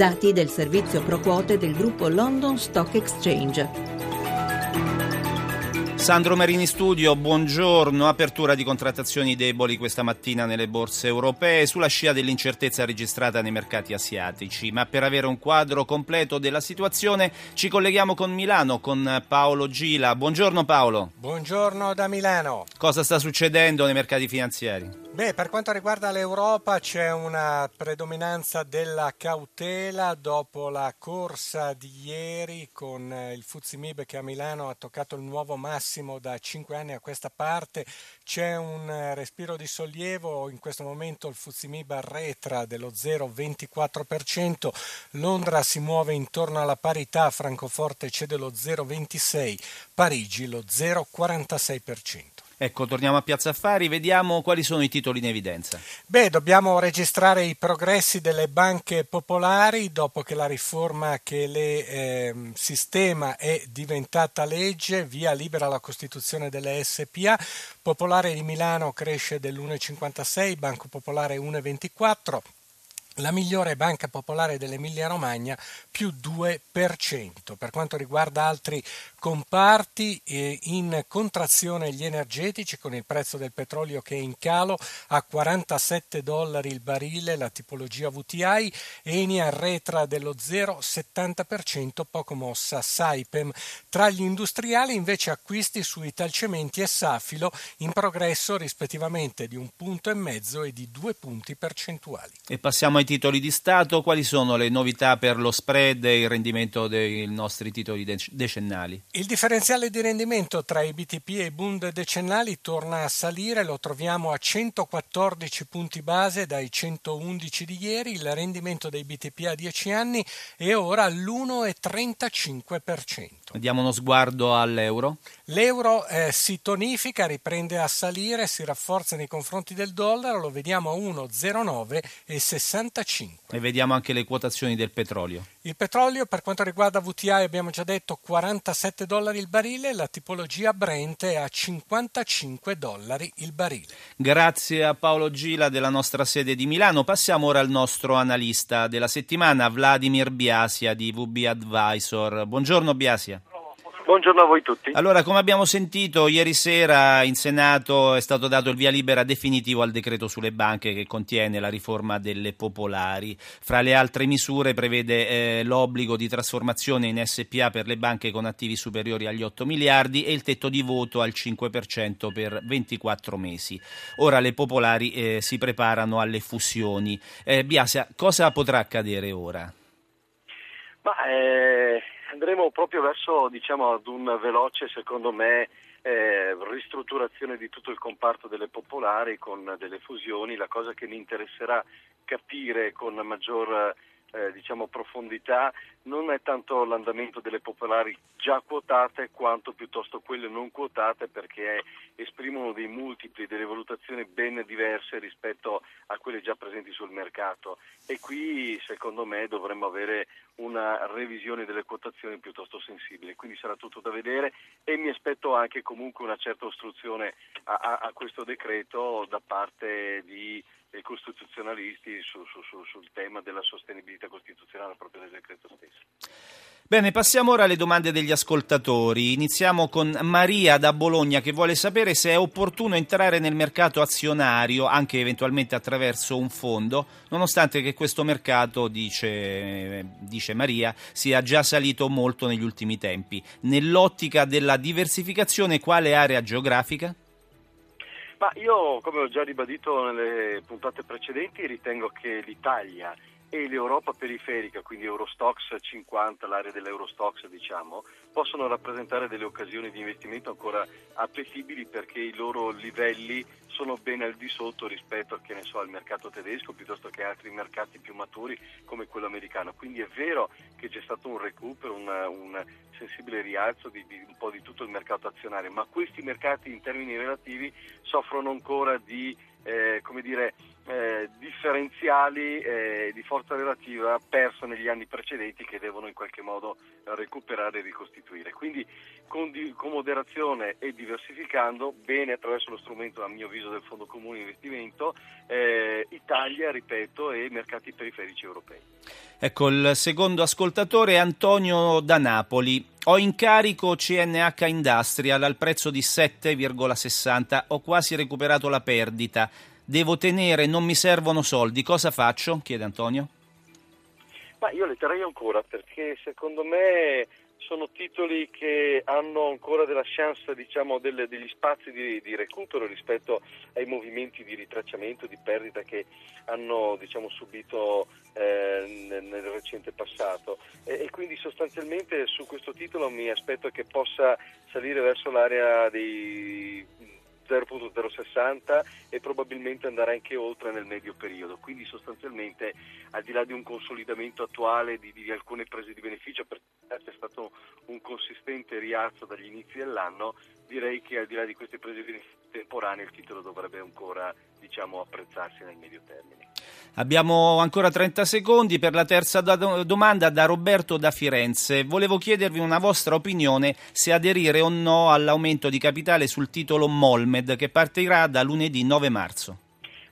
Dati del servizio pro quote del gruppo London Stock Exchange. Sandro Marini Studio, buongiorno. Apertura di contrattazioni deboli questa mattina nelle borse europee sulla scia dell'incertezza registrata nei mercati asiatici. Ma per avere un quadro completo della situazione ci colleghiamo con Milano, con Paolo Gila. Buongiorno Paolo. Buongiorno da Milano. Cosa sta succedendo nei mercati finanziari? Beh, per quanto riguarda l'Europa c'è una predominanza della cautela dopo la corsa di ieri con eh, il Fuzimib che a Milano ha toccato il nuovo massimo da 5 anni a questa parte. C'è un eh, respiro di sollievo, in questo momento il Fuzimib arretra dello 0,24%, Londra si muove intorno alla parità, Francoforte cede lo 0,26%, Parigi lo 0,46%. Ecco, torniamo a Piazza Affari, vediamo quali sono i titoli in evidenza. Beh, dobbiamo registrare i progressi delle banche popolari dopo che la riforma che le eh, sistema è diventata legge, via libera la costituzione delle SPA. Popolare di Milano cresce dell'1,56, Banco Popolare 1,24 la migliore banca popolare dell'Emilia Romagna più 2%. Per quanto riguarda altri comparti, eh, in contrazione gli energetici con il prezzo del petrolio che è in calo a 47 dollari il barile, la tipologia VTI, Eni arretra dello 0,70%, poco mossa Saipem. Tra gli industriali invece acquisti su Italcementi e Safilo in progresso rispettivamente di un punto e mezzo e di due punti percentuali. E passiamo ai titoli di Stato, quali sono le novità per lo spread e il rendimento dei nostri titoli decennali? Il differenziale di rendimento tra i BTP e i Bund decennali torna a salire, lo troviamo a 114 punti base dai 111 di ieri, il rendimento dei BTP a 10 anni è ora all'1,35%. Diamo uno sguardo all'euro. L'euro eh, si tonifica, riprende a salire, si rafforza nei confronti del dollaro, lo vediamo a 1,09,65. E vediamo anche le quotazioni del petrolio. Il petrolio per quanto riguarda VTI abbiamo già detto 47 dollari il barile, la tipologia Brent è a 55 dollari il barile. Grazie a Paolo Gila della nostra sede di Milano. Passiamo ora al nostro analista della settimana, Vladimir Biasia di VB Advisor. Buongiorno Biasia. Buongiorno a voi tutti. Allora, come abbiamo sentito, ieri sera in Senato è stato dato il via libera definitivo al decreto sulle banche che contiene la riforma delle popolari. Fra le altre misure prevede eh, l'obbligo di trasformazione in SPA per le banche con attivi superiori agli 8 miliardi e il tetto di voto al 5% per 24 mesi. Ora le popolari eh, si preparano alle fusioni. Eh, Biasia, cosa potrà accadere ora? Ma, eh andremo proprio verso diciamo, ad un veloce, secondo me, eh, ristrutturazione di tutto il comparto delle popolari con delle fusioni. La cosa che mi interesserà capire con maggior eh, diciamo, profondità non è tanto l'andamento delle popolari già quotate quanto piuttosto quelle non quotate perché esprimono dei multipli, delle valutazioni ben diverse rispetto a quelle già presenti sul mercato. E qui secondo me dovremmo avere una revisione delle quotazioni piuttosto sensibile, quindi sarà tutto da vedere e mi aspetto anche comunque una certa ostruzione a, a, a questo decreto da parte di costituzionalisti su, su, su, sul tema della sostenibilità costituzionale proprio del decreto stesso. Bene, passiamo ora alle domande degli ascoltatori. Iniziamo con Maria da Bologna che vuole sapere se è opportuno entrare nel mercato azionario, anche eventualmente attraverso un fondo, nonostante che questo mercato, dice, dice Maria, sia già salito molto negli ultimi tempi. Nell'ottica della diversificazione, quale area geografica? Ma io, come ho già ribadito nelle puntate precedenti, ritengo che l'Italia e l'Europa periferica, quindi Eurostox 50, l'area dell'Eurostox diciamo, possono rappresentare delle occasioni di investimento ancora appetibili perché i loro livelli sono ben al di sotto rispetto so, al mercato tedesco piuttosto che altri mercati più maturi come quello americano. Quindi è vero che c'è stato un recupero, una, un sensibile rialzo di, di, un po' di tutto il mercato azionario, ma questi mercati in termini relativi soffrono ancora di eh, come dire, eh, differenziali eh, di forza relativa perso negli anni precedenti che devono in qualche modo recuperare e ricostituire. Quindi con, di, con, moderazione e diversificando, bene attraverso lo strumento a mio avviso del Fondo Comune Investimento, eh, Italia, ripeto, e mercati periferici europei. Ecco, il secondo ascoltatore è Antonio da Napoli. Ho in carico CNH Industrial al prezzo di 7,60, ho quasi recuperato la perdita devo tenere, non mi servono soldi, cosa faccio? chiede Antonio. Ma io le terrei ancora perché secondo me sono titoli che hanno ancora della chance, diciamo, delle, degli spazi di, di, recupero rispetto ai movimenti di ritracciamento, di perdita che hanno diciamo, subito eh, nel, nel, recente passato. E, e, quindi sostanzialmente su questo titolo mi aspetto che possa salire verso l'area dei 0.060 e probabilmente andare anche oltre nel medio periodo. Quindi sostanzialmente al di là di un consolidamento attuale di, di alcune prese di beneficio, perché c'è stato un consistente rialzo dagli inizi dell'anno, direi che al di là di queste prese di beneficio temporanee il titolo dovrebbe ancora diciamo, apprezzarsi nel medio termine. Abbiamo ancora 30 secondi per la terza domanda da Roberto da Firenze. Volevo chiedervi una vostra opinione se aderire o no all'aumento di capitale sul titolo Molmed che partirà da lunedì 9 marzo.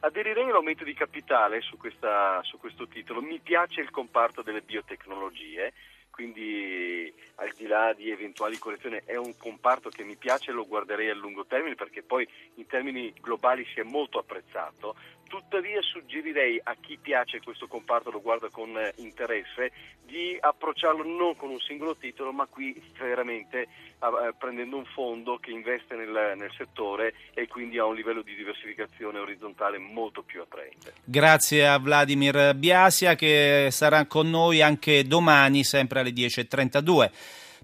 Aderirei all'aumento di capitale su, questa, su questo titolo. Mi piace il comparto delle biotecnologie quindi al di là di eventuali correzioni è un comparto che mi piace e lo guarderei a lungo termine perché poi in termini globali si è molto apprezzato, tuttavia suggerirei a chi piace questo comparto, lo guarda con eh, interesse, di approcciarlo non con un singolo titolo ma qui veramente eh, prendendo un fondo che investe nel, nel settore e quindi ha un livello di diversificazione orizzontale molto più attraente. Grazie a Vladimir Biasia che sarà con noi anche domani sempre alle alle 10.32.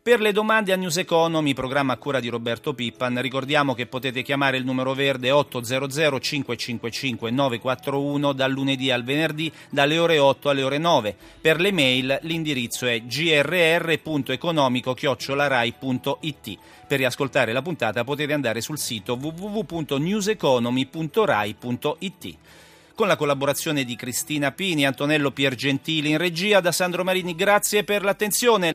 Per le domande a News Economy, programma a cura di Roberto Pippan, ricordiamo che potete chiamare il numero verde 800 555 941 dal lunedì al venerdì dalle ore 8 alle ore 9. Per le mail l'indirizzo è grr.economico-rai.it. Per riascoltare la puntata potete andare sul sito www.newseconomy.rai.it con la collaborazione di Cristina Pini, Antonello Piergentili in regia, da Sandro Marini. Grazie per l'attenzione.